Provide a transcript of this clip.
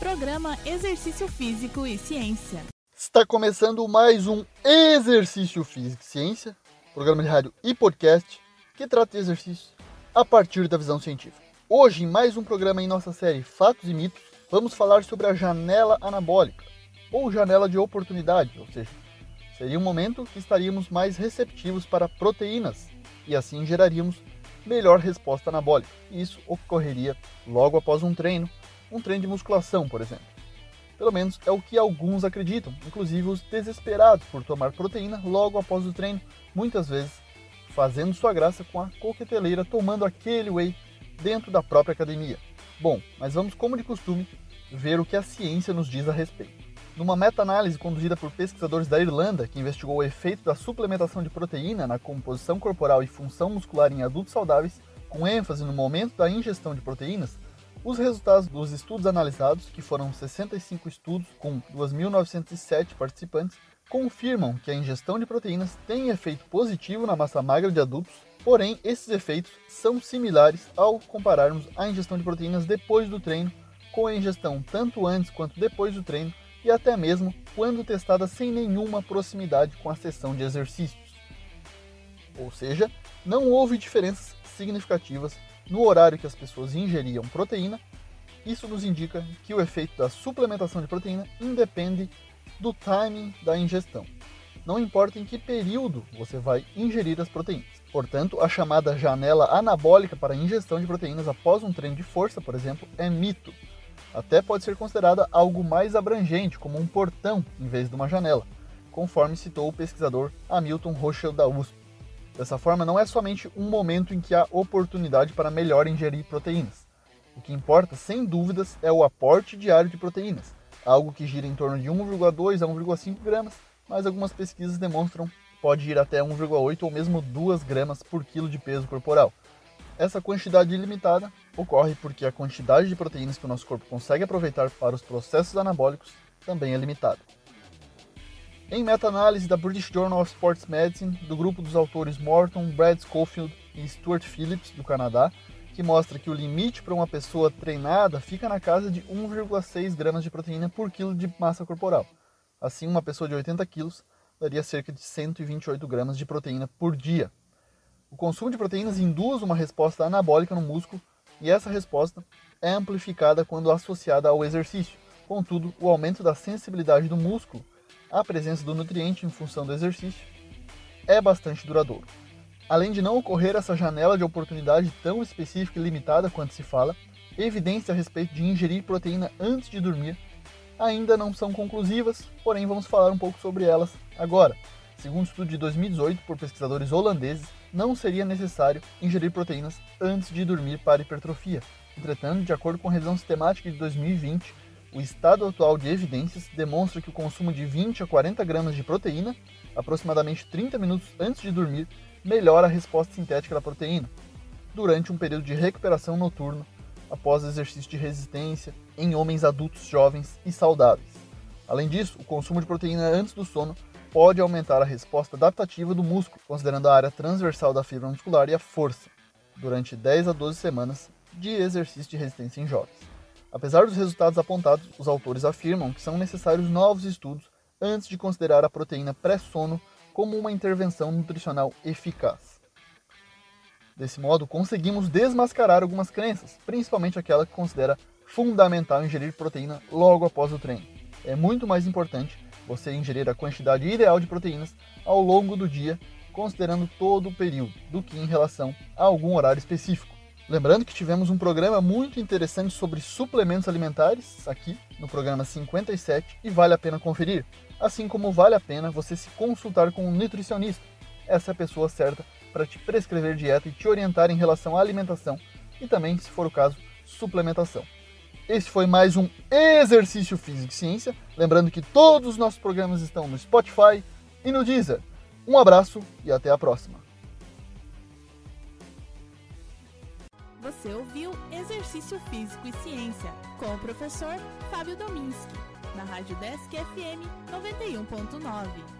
Programa Exercício Físico e Ciência. Está começando mais um Exercício Físico e Ciência, programa de rádio e podcast que trata de exercícios a partir da visão científica. Hoje, em mais um programa em nossa série Fatos e Mitos, vamos falar sobre a janela anabólica, ou janela de oportunidade, ou seja, seria um momento que estaríamos mais receptivos para proteínas e assim geraríamos melhor resposta anabólica. Isso ocorreria logo após um treino, um treino de musculação, por exemplo. Pelo menos é o que alguns acreditam, inclusive os desesperados por tomar proteína logo após o treino, muitas vezes fazendo sua graça com a coqueteleira tomando aquele whey dentro da própria academia. Bom, mas vamos, como de costume, ver o que a ciência nos diz a respeito. Numa meta-análise conduzida por pesquisadores da Irlanda, que investigou o efeito da suplementação de proteína na composição corporal e função muscular em adultos saudáveis, com ênfase no momento da ingestão de proteínas, os resultados dos estudos analisados, que foram 65 estudos com 2.907 participantes, confirmam que a ingestão de proteínas tem efeito positivo na massa magra de adultos, porém esses efeitos são similares ao compararmos a ingestão de proteínas depois do treino com a ingestão tanto antes quanto depois do treino e até mesmo quando testada sem nenhuma proximidade com a sessão de exercícios. Ou seja, não houve diferenças significativas no horário que as pessoas ingeriam proteína. Isso nos indica que o efeito da suplementação de proteína independe do timing da ingestão. Não importa em que período você vai ingerir as proteínas. Portanto, a chamada janela anabólica para a ingestão de proteínas após um treino de força, por exemplo, é mito até pode ser considerada algo mais abrangente, como um portão em vez de uma janela, conforme citou o pesquisador Hamilton Rochel da USP. Dessa forma, não é somente um momento em que há oportunidade para melhor ingerir proteínas. O que importa, sem dúvidas, é o aporte diário de proteínas, algo que gira em torno de 1,2 a 1,5 gramas, mas algumas pesquisas demonstram pode ir até 1,8 ou mesmo 2 gramas por quilo de peso corporal, essa quantidade ilimitada ocorre porque a quantidade de proteínas que o nosso corpo consegue aproveitar para os processos anabólicos também é limitada. Em meta-análise da British Journal of Sports Medicine, do grupo dos autores Morton, Brad Schofield e Stuart Phillips, do Canadá, que mostra que o limite para uma pessoa treinada fica na casa de 1,6 gramas de proteína por quilo de massa corporal. Assim, uma pessoa de 80 quilos daria cerca de 128 gramas de proteína por dia. O consumo de proteínas induz uma resposta anabólica no músculo e essa resposta é amplificada quando associada ao exercício. Contudo, o aumento da sensibilidade do músculo à presença do nutriente em função do exercício é bastante duradouro. Além de não ocorrer essa janela de oportunidade tão específica e limitada quanto se fala, evidências a respeito de ingerir proteína antes de dormir ainda não são conclusivas, porém vamos falar um pouco sobre elas agora. Segundo um estudo de 2018 por pesquisadores holandeses, não seria necessário ingerir proteínas antes de dormir para hipertrofia. Entretanto, de acordo com a revisão sistemática de 2020, o estado atual de evidências demonstra que o consumo de 20 a 40 gramas de proteína, aproximadamente 30 minutos antes de dormir, melhora a resposta sintética da proteína durante um período de recuperação noturno após exercício de resistência em homens adultos jovens e saudáveis. Além disso, o consumo de proteína antes do sono pode aumentar a resposta adaptativa do músculo, considerando a área transversal da fibra muscular e a força, durante 10 a 12 semanas de exercício de resistência em jovens. Apesar dos resultados apontados, os autores afirmam que são necessários novos estudos antes de considerar a proteína pré-sono como uma intervenção nutricional eficaz. Desse modo, conseguimos desmascarar algumas crenças, principalmente aquela que considera fundamental ingerir proteína logo após o treino. É muito mais importante você ingerir a quantidade ideal de proteínas ao longo do dia, considerando todo o período, do que em relação a algum horário específico. Lembrando que tivemos um programa muito interessante sobre suplementos alimentares aqui no programa 57 e vale a pena conferir, assim como vale a pena você se consultar com um nutricionista. Essa é a pessoa certa para te prescrever dieta e te orientar em relação à alimentação e também, se for o caso, suplementação. Esse foi mais um Exercício Físico e Ciência. Lembrando que todos os nossos programas estão no Spotify e no Deezer. Um abraço e até a próxima. Você ouviu Exercício Físico e Ciência com o professor Fábio Dominski, na Rádio Desk FM 91.9.